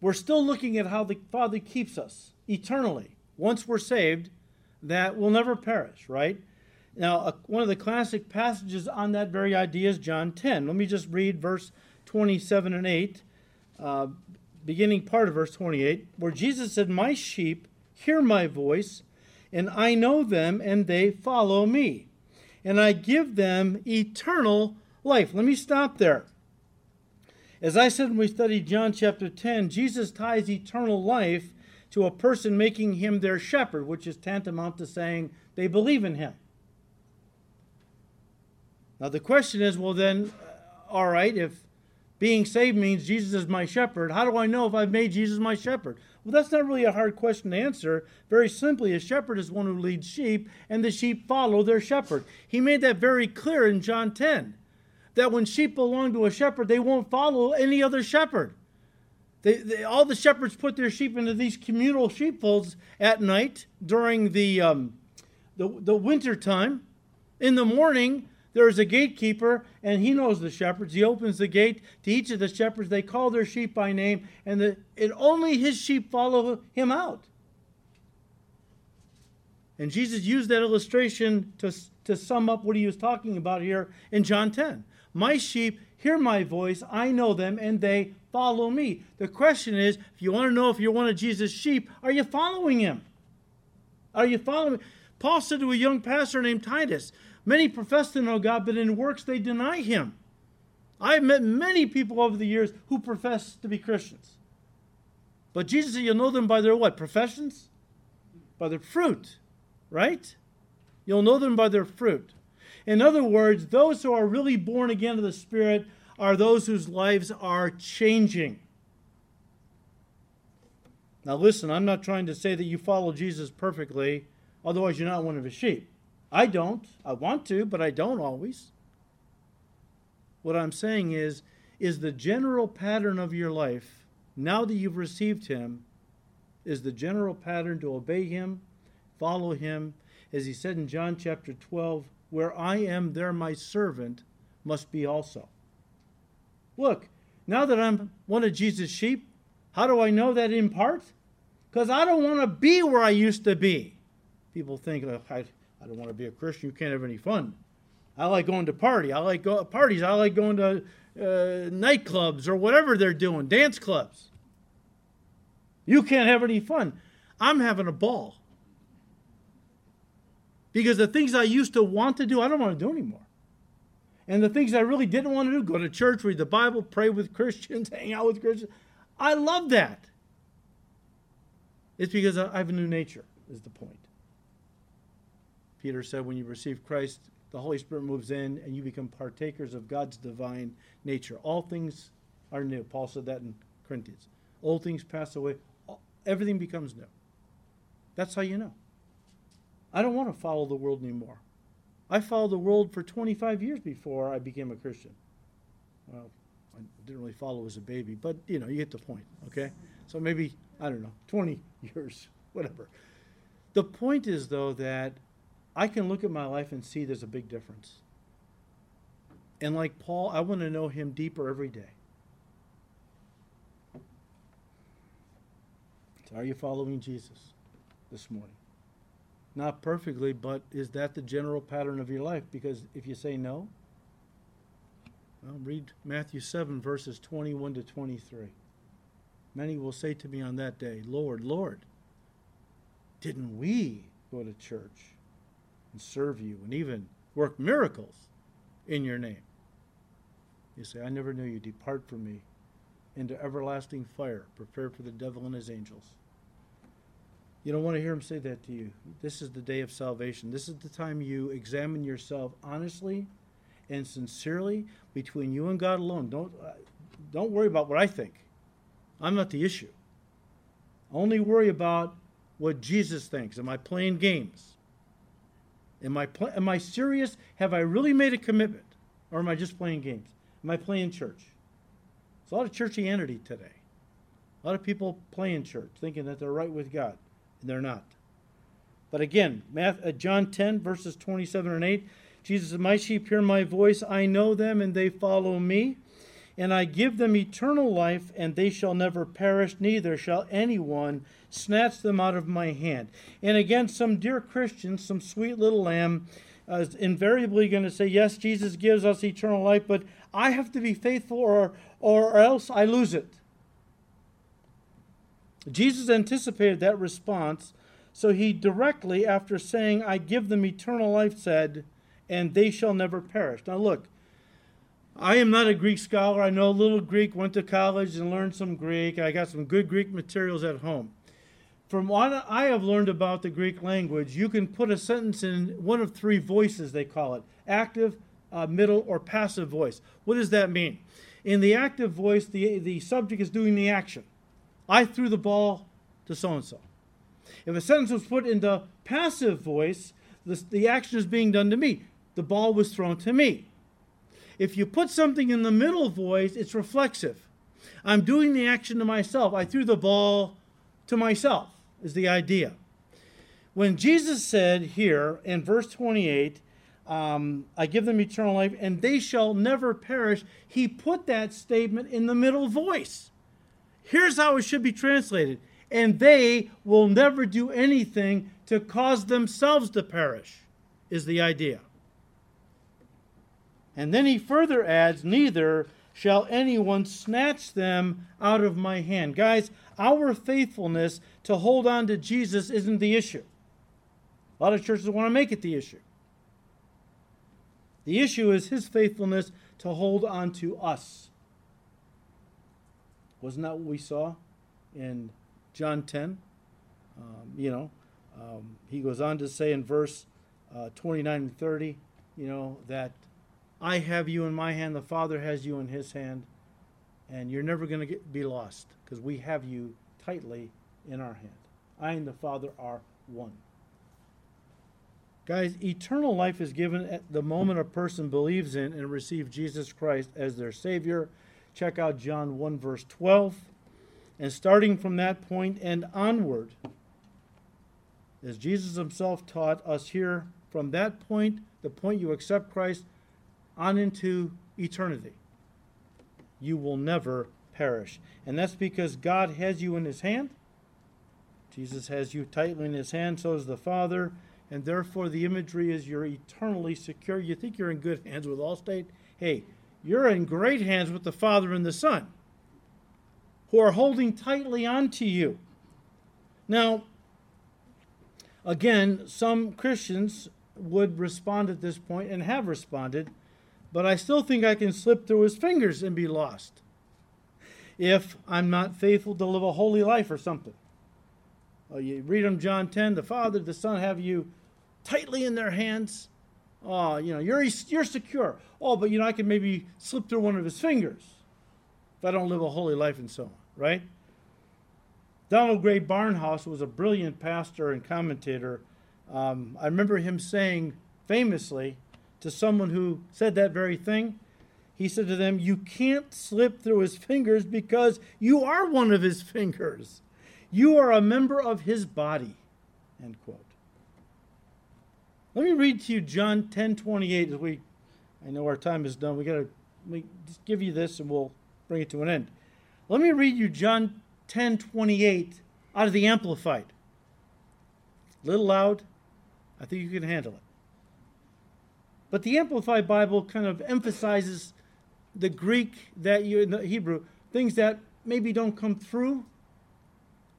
We're still looking at how the Father keeps us eternally. Once we're saved, that will never perish, right? Now, uh, one of the classic passages on that very idea is John 10. Let me just read verse 27 and 8 uh, beginning part of verse 28, where Jesus said, My sheep hear my voice, and I know them, and they follow me. And I give them eternal life. Let me stop there. As I said when we studied John chapter 10, Jesus ties eternal life to a person making him their shepherd, which is tantamount to saying they believe in him. Now, the question is well, then, uh, all right, if being saved means Jesus is my shepherd. How do I know if I've made Jesus my shepherd? Well, that's not really a hard question to answer. Very simply, a shepherd is one who leads sheep, and the sheep follow their shepherd. He made that very clear in John 10 that when sheep belong to a shepherd, they won't follow any other shepherd. They, they, all the shepherds put their sheep into these communal sheepfolds at night during the, um, the, the winter time. In the morning, there is a gatekeeper, and he knows the shepherds. He opens the gate to each of the shepherds. They call their sheep by name, and, the, and only his sheep follow him out. And Jesus used that illustration to, to sum up what he was talking about here in John 10. My sheep hear my voice, I know them, and they follow me. The question is if you want to know if you're one of Jesus' sheep, are you following him? Are you following? Paul said to a young pastor named Titus, Many profess to know God, but in works they deny Him. I've met many people over the years who profess to be Christians. But Jesus said, You'll know them by their what? Professions? By their fruit, right? You'll know them by their fruit. In other words, those who are really born again of the Spirit are those whose lives are changing. Now, listen, I'm not trying to say that you follow Jesus perfectly, otherwise, you're not one of his sheep. I don't. I want to, but I don't always. What I'm saying is, is the general pattern of your life, now that you've received Him, is the general pattern to obey Him, follow Him, as He said in John chapter 12, where I am, there my servant must be also. Look, now that I'm one of Jesus' sheep, how do I know that in part? Because I don't want to be where I used to be. People think, oh, I, I don't want to be a Christian. You can't have any fun. I like going to party. I like go, parties. I like going to uh, nightclubs or whatever they're doing, dance clubs. You can't have any fun. I'm having a ball. Because the things I used to want to do, I don't want to do anymore. And the things I really didn't want to do, go to church, read the Bible, pray with Christians, hang out with Christians, I love that. It's because I have a new nature, is the point. Peter said, when you receive Christ, the Holy Spirit moves in and you become partakers of God's divine nature. All things are new. Paul said that in Corinthians. Old things pass away, everything becomes new. That's how you know. I don't want to follow the world anymore. I followed the world for 25 years before I became a Christian. Well, I didn't really follow as a baby, but you know, you get the point, okay? So maybe, I don't know, 20 years, whatever. The point is, though, that I can look at my life and see there's a big difference. And like Paul, I want to know him deeper every day. So are you following Jesus this morning? Not perfectly, but is that the general pattern of your life? Because if you say no, well, read Matthew 7, verses 21 to 23. Many will say to me on that day, Lord, Lord, didn't we go to church? and serve you and even work miracles in your name. You say, I never knew you. Depart from me into everlasting fire, prepared for the devil and his angels. You don't want to hear him say that to you. This is the day of salvation. This is the time you examine yourself honestly and sincerely between you and God alone. Don't, uh, don't worry about what I think. I'm not the issue. Only worry about what Jesus thinks. Am I playing games? Am I, pl- am I serious? Have I really made a commitment? Or am I just playing games? Am I playing church? There's a lot of churchianity today. A lot of people playing church, thinking that they're right with God, they're not. But again, uh, John 10, verses 27 and 8, Jesus said, My sheep hear my voice, I know them, and they follow me. And I give them eternal life, and they shall never perish, neither shall anyone snatch them out of my hand. And again, some dear Christians, some sweet little lamb, uh, is invariably going to say, Yes, Jesus gives us eternal life, but I have to be faithful or, or else I lose it. Jesus anticipated that response, so he directly, after saying, I give them eternal life, said, And they shall never perish. Now, look. I am not a Greek scholar. I know a little Greek, went to college and learned some Greek. I got some good Greek materials at home from what I have learned about the Greek language, you can put a sentence in one of three voices, they call it active, uh, middle, or passive voice. What does that mean? In the active voice, the, the subject is doing the action. I threw the ball to so and so. If a sentence was put in the passive voice, the, the action is being done to me. The ball was thrown to me. If you put something in the middle voice, it's reflexive. I'm doing the action to myself. I threw the ball to myself is the idea. When Jesus said here in verse 28, um, I give them eternal life and they shall never perish, he put that statement in the middle voice. Here's how it should be translated and they will never do anything to cause themselves to perish, is the idea. And then he further adds, Neither shall anyone snatch them out of my hand. Guys, our faithfulness to hold on to Jesus isn't the issue. A lot of churches want to make it the issue. The issue is his faithfulness to hold on to us. Wasn't that what we saw in John 10? Um, you know, um, he goes on to say in verse uh, 29 and 30, you know, that I have you in my hand, the Father has you in his hand, and you're never going to be lost because we have you tightly in our hand. I and the Father are one. Guys, eternal life is given at the moment a person believes in and receives Jesus Christ as their Savior. Check out John 1, verse 12. And starting from that point and onward, as Jesus himself taught us here, from that point, the point you accept Christ, on into eternity, you will never perish. And that's because God has you in his hand. Jesus has you tightly in his hand, so does the Father. and therefore the imagery is you're eternally secure. You think you're in good hands with Allstate? Hey, you're in great hands with the Father and the Son, who are holding tightly onto you. Now, again, some Christians would respond at this point and have responded, but I still think I can slip through his fingers and be lost if I'm not faithful to live a holy life or something. Oh, you read them John 10, the Father, the Son have you tightly in their hands. Oh, you know, you're, you're secure. Oh, but you know, I can maybe slip through one of his fingers if I don't live a holy life and so on, right? Donald Grey Barnhouse was a brilliant pastor and commentator. Um, I remember him saying famously to someone who said that very thing, he said to them, You can't slip through his fingers because you are one of his fingers. You are a member of his body. End quote. Let me read to you John 10 28 as we I know our time is done. We gotta we just give you this and we'll bring it to an end. Let me read you John 10 28 out of the Amplified. A little loud. I think you can handle it. But the Amplified Bible kind of emphasizes the Greek that you the Hebrew, things that maybe don't come through,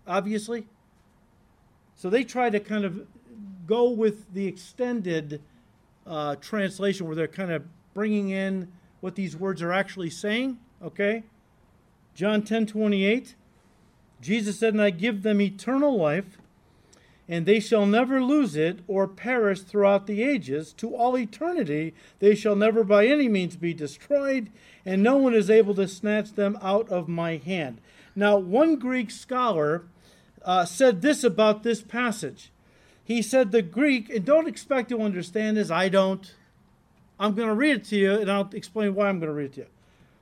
obviously. So they try to kind of go with the extended uh, translation where they're kind of bringing in what these words are actually saying. Okay? John 10 28. Jesus said, And I give them eternal life, and they shall never lose it or perish throughout the ages. To all eternity, they shall never by any means be destroyed, and no one is able to snatch them out of my hand. Now, one Greek scholar uh, said this about this passage. He said the Greek, and don't expect to understand this, I don't. I'm going to read it to you, and I'll explain why I'm going to read it to you.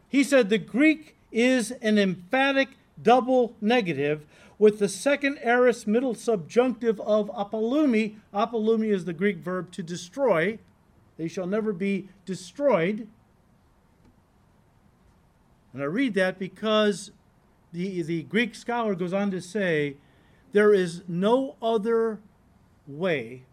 He said the Greek is an emphatic double negative with the second aorist middle subjunctive of apolumi. Apolumi is the Greek verb to destroy. They shall never be destroyed. And I read that because the, the Greek scholar goes on to say there is no other way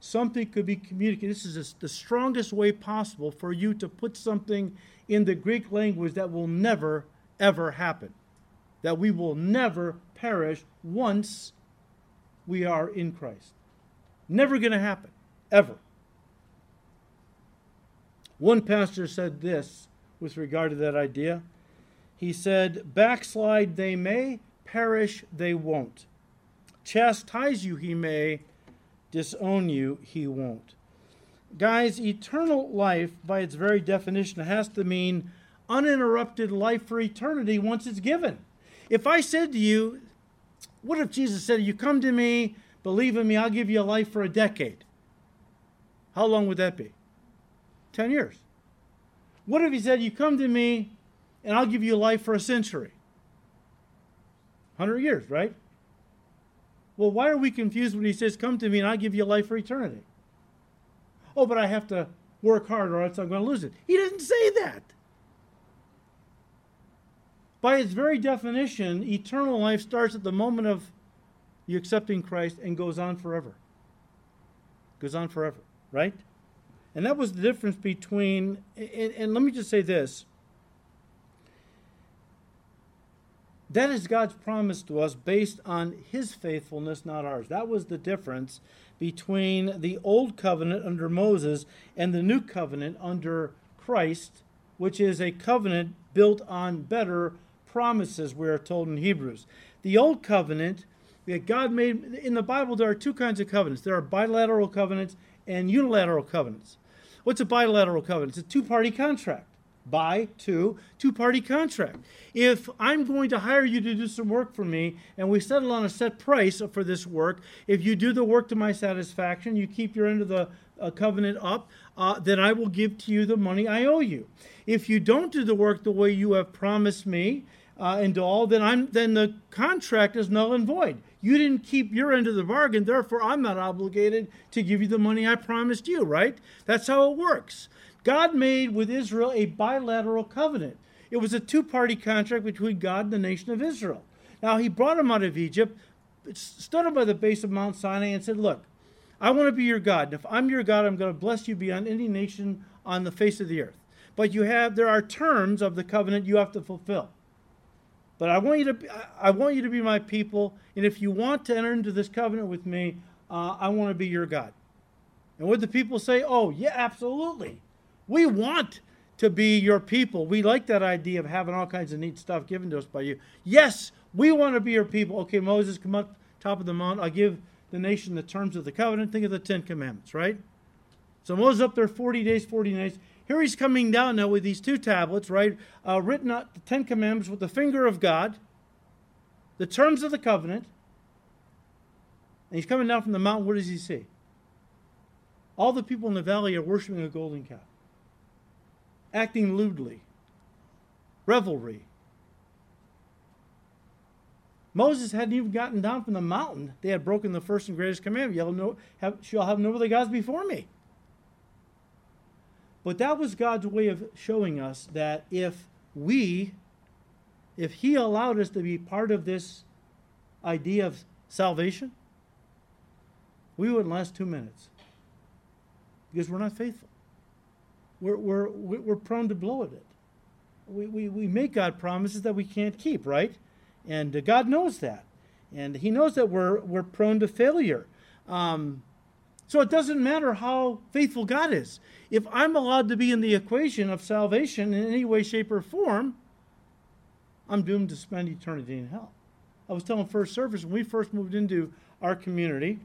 something could be communicated. This is the strongest way possible for you to put something in the Greek language that will never, ever happen. That we will never perish once we are in Christ. Never going to happen, ever. One pastor said this with regard to that idea. He said, Backslide they may, perish they won't. Chastise you he may, disown you he won't. Guys, eternal life, by its very definition, has to mean uninterrupted life for eternity once it's given. If I said to you, what if Jesus said, You come to me, believe in me, I'll give you a life for a decade? How long would that be? 10 years. What if he said, You come to me, and I'll give you a life for a century? 100 years, right? Well, why are we confused when he says, Come to me and I'll give you life for eternity? Oh, but I have to work hard or else I'm going to lose it. He didn't say that. By its very definition, eternal life starts at the moment of you accepting Christ and goes on forever. Goes on forever, right? And that was the difference between, and, and let me just say this That is God's promise to us based on his faithfulness, not ours. That was the difference between the old covenant under Moses and the new covenant under Christ, which is a covenant built on better promises, we are told in Hebrews. The old covenant that God made, in the Bible, there are two kinds of covenants there are bilateral covenants and unilateral covenants. What's a bilateral covenant? It's a two party contract by two two party contract. If I'm going to hire you to do some work for me and we settle on a set price for this work, if you do the work to my satisfaction, you keep your end of the uh, covenant up, uh, then I will give to you the money I owe you. If you don't do the work the way you have promised me, uh, and all, then I'm then the contract is null and void. You didn't keep your end of the bargain, therefore I'm not obligated to give you the money I promised you, right? That's how it works. God made with Israel a bilateral covenant. It was a two party contract between God and the nation of Israel. Now, he brought them out of Egypt, stood them by the base of Mount Sinai, and said, Look, I want to be your God. And if I'm your God, I'm going to bless you beyond any nation on the face of the earth. But you have there are terms of the covenant you have to fulfill. But I want you to I want you to be my people, and if you want to enter into this covenant with me, uh, I want to be your God. And would the people say, "Oh, yeah, absolutely. We want to be your people. We like that idea of having all kinds of neat stuff given to us by you. Yes, we want to be your people. Okay, Moses, come up top of the mount. I'll give the nation the terms of the covenant. Think of the Ten Commandments, right? So Moses up there 40 days, 40 nights. Here he's coming down now with these two tablets, right? Uh, written out the Ten Commandments with the finger of God, the terms of the covenant. And he's coming down from the mountain. What does he see? All the people in the valley are worshiping a golden calf, acting lewdly, revelry, Moses hadn't even gotten down from the mountain. They had broken the first and greatest commandment. You'll no, have, shall have no other gods before me. But that was God's way of showing us that if we, if He allowed us to be part of this idea of salvation, we wouldn't last two minutes because we're not faithful. We're, we're, we're prone to blow at it. We, we, we make God promises that we can't keep, right? And uh, God knows that. And He knows that we're, we're prone to failure. Um, so it doesn't matter how faithful God is. If I'm allowed to be in the equation of salvation in any way, shape, or form, I'm doomed to spend eternity in hell. I was telling first service when we first moved into our community,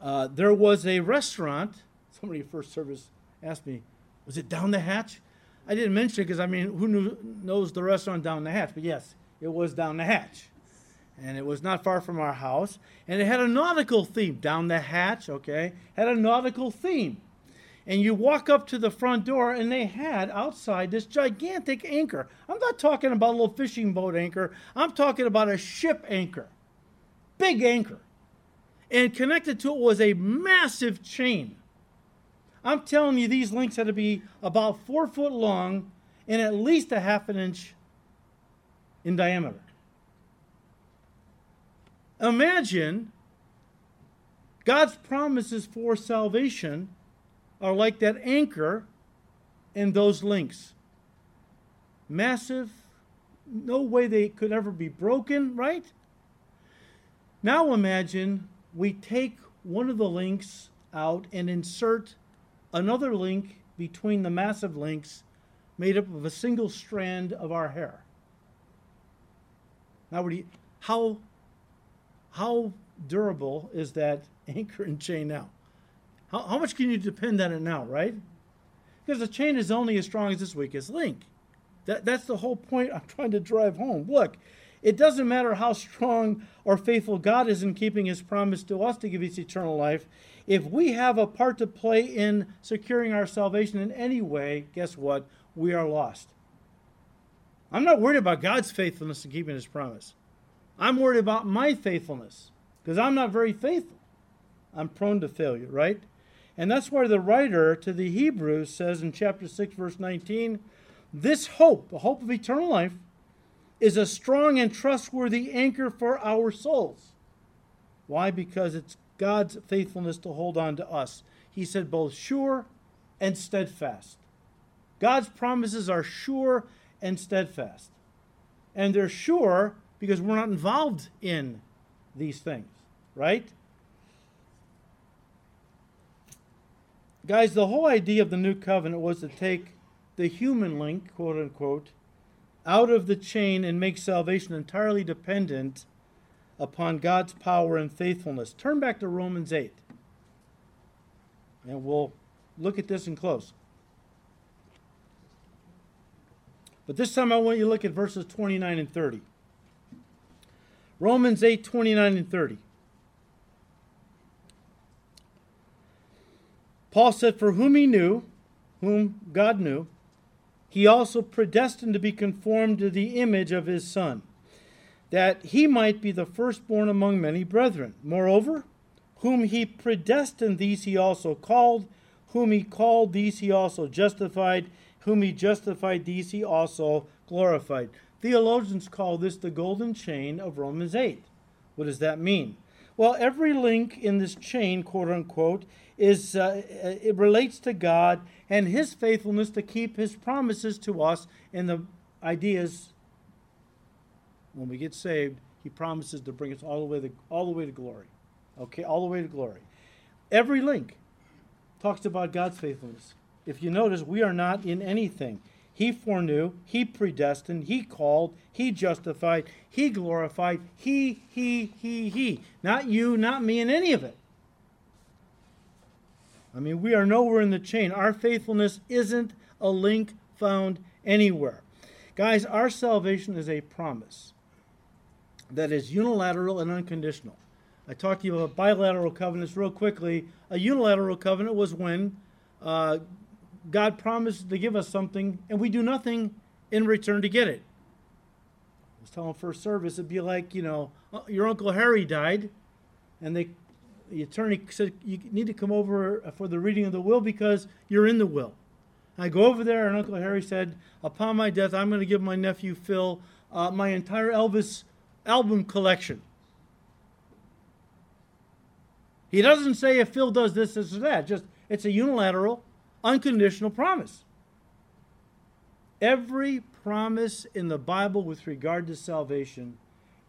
uh, there was a restaurant. Somebody first service asked me, "Was it down the hatch?" I didn't mention it because I mean, who knew, knows the restaurant down the hatch? But yes, it was down the hatch. And it was not far from our house. And it had a nautical theme. Down the hatch, okay, had a nautical theme. And you walk up to the front door, and they had outside this gigantic anchor. I'm not talking about a little fishing boat anchor, I'm talking about a ship anchor. Big anchor. And connected to it was a massive chain I'm telling you, these links had to be about four foot long and at least a half an inch in diameter. Imagine God's promises for salvation are like that anchor and those links. Massive, no way they could ever be broken, right? Now imagine we take one of the links out and insert another link between the massive links made up of a single strand of our hair. Now, you, how, how durable is that anchor and chain now? How, how much can you depend on it now, right? Because the chain is only as strong as its weakest link. That, that's the whole point I'm trying to drive home. Look, it doesn't matter how strong or faithful God is in keeping his promise to us to give us eternal life. If we have a part to play in securing our salvation in any way, guess what? We are lost. I'm not worried about God's faithfulness in keeping his promise. I'm worried about my faithfulness because I'm not very faithful. I'm prone to failure, right? And that's why the writer to the Hebrews says in chapter 6, verse 19, this hope, the hope of eternal life, is a strong and trustworthy anchor for our souls. Why? Because it's God's faithfulness to hold on to us. He said both sure and steadfast. God's promises are sure and steadfast. And they're sure because we're not involved in these things, right? Guys, the whole idea of the new covenant was to take the human link, quote unquote, out of the chain and make salvation entirely dependent upon God's power and faithfulness. Turn back to Romans 8. And we'll look at this in close. But this time I want you to look at verses 29 and 30. Romans 8, 29 and 30. Paul said, For whom he knew, whom God knew, he also predestined to be conformed to the image of his Son, that he might be the firstborn among many brethren. Moreover, whom he predestined, these he also called. Whom he called, these he also justified. Whom he justified, these he also glorified. Theologians call this the golden chain of Romans 8. What does that mean? Well, every link in this chain, quote unquote, is uh, it relates to God and His faithfulness to keep His promises to us. And the ideas, when we get saved, He promises to bring us all the way to all the way to glory. Okay, all the way to glory. Every link talks about God's faithfulness. If you notice, we are not in anything. He foreknew, He predestined, He called, He justified, He glorified, He, He, He, He. Not you, not me, in any of it. I mean, we are nowhere in the chain. Our faithfulness isn't a link found anywhere. Guys, our salvation is a promise that is unilateral and unconditional. I talked to you about bilateral covenants real quickly. A unilateral covenant was when uh, God promised to give us something and we do nothing in return to get it. I was telling first service, it'd be like, you know, uh, your Uncle Harry died, and they, the attorney said, you need to come over for the reading of the will because you're in the will. I go over there, and Uncle Harry said, Upon my death, I'm going to give my nephew Phil uh, my entire Elvis album collection. He doesn't say if Phil does this, this, or that. Just it's a unilateral unconditional promise. Every promise in the Bible with regard to salvation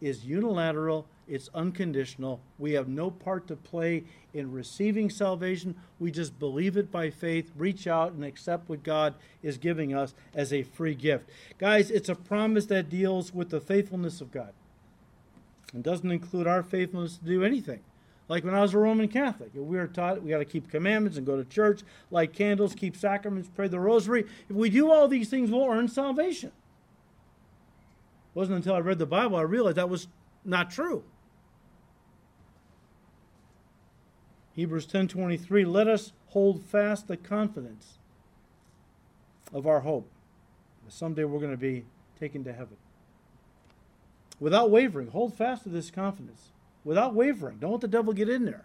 is unilateral, it's unconditional. We have no part to play in receiving salvation. We just believe it by faith, reach out, and accept what God is giving us as a free gift. Guys, it's a promise that deals with the faithfulness of God. It doesn't include our faithfulness to do anything. Like when I was a Roman Catholic, we were taught we got to keep commandments and go to church, light candles, keep sacraments, pray the rosary. If we do all these things, we'll earn salvation. It wasn't until I read the Bible I realized that was not true. Hebrews 10:23 let us hold fast the confidence of our hope. That someday we're going to be taken to heaven. Without wavering, hold fast to this confidence without wavering. Don't let the devil get in there.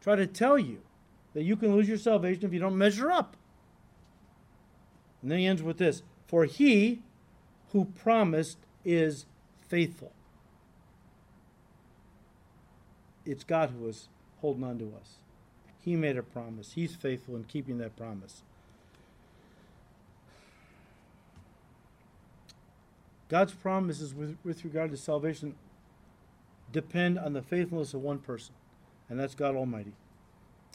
Try to tell you that you can lose your salvation if you don't measure up. And then he ends with this For he who promised is faithful. It's God who is holding on to us. He made a promise. He's faithful in keeping that promise. God's promises with, with regard to salvation depend on the faithfulness of one person, and that's God Almighty.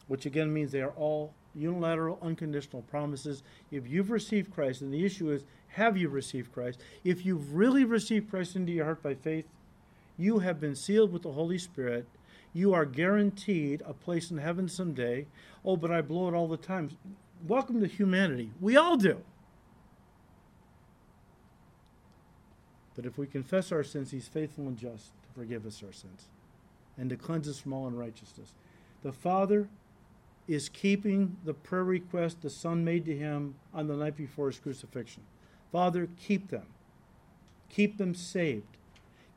Which again means they are all unilateral, unconditional promises. If you've received Christ, and the issue is, have you received Christ? If you've really received Christ into your heart by faith, you have been sealed with the Holy Spirit. You are guaranteed a place in heaven someday. Oh, but I blow it all the time. Welcome to humanity. We all do. But if we confess our sins, He's faithful and just to forgive us our sins and to cleanse us from all unrighteousness. The Father is keeping the prayer request the Son made to him on the night before his crucifixion. Father, keep them. Keep them saved.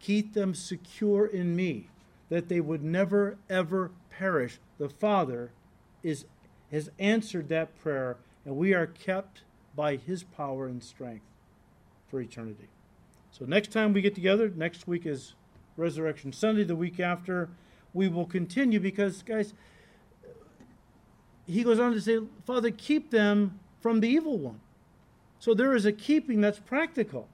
Keep them secure in me, that they would never, ever perish. The Father is, has answered that prayer, and we are kept by his power and strength for eternity. So, next time we get together, next week is Resurrection Sunday, the week after, we will continue because, guys, he goes on to say, Father, keep them from the evil one. So there is a keeping that's practical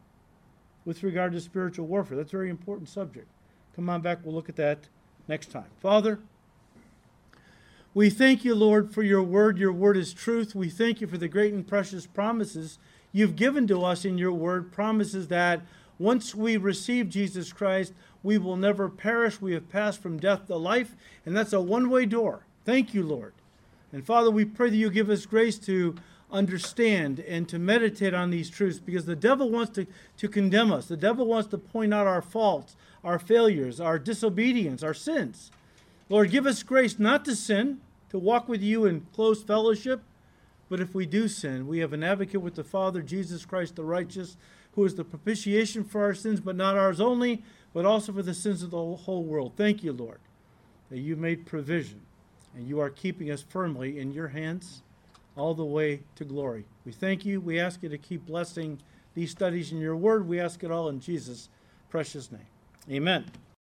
with regard to spiritual warfare. That's a very important subject. Come on back, we'll look at that next time. Father, we thank you, Lord, for your word. Your word is truth. We thank you for the great and precious promises you've given to us in your word, promises that once we receive Jesus Christ, we will never perish. We have passed from death to life, and that's a one way door. Thank you, Lord. And Father, we pray that you give us grace to understand and to meditate on these truths because the devil wants to, to condemn us. The devil wants to point out our faults, our failures, our disobedience, our sins. Lord, give us grace not to sin, to walk with you in close fellowship. But if we do sin, we have an advocate with the Father, Jesus Christ the righteous who is the propitiation for our sins, but not ours only, but also for the sins of the whole world. Thank you, Lord, that you made provision and you are keeping us firmly in your hands all the way to glory. We thank you. We ask you to keep blessing these studies in your word. We ask it all in Jesus' precious name. Amen.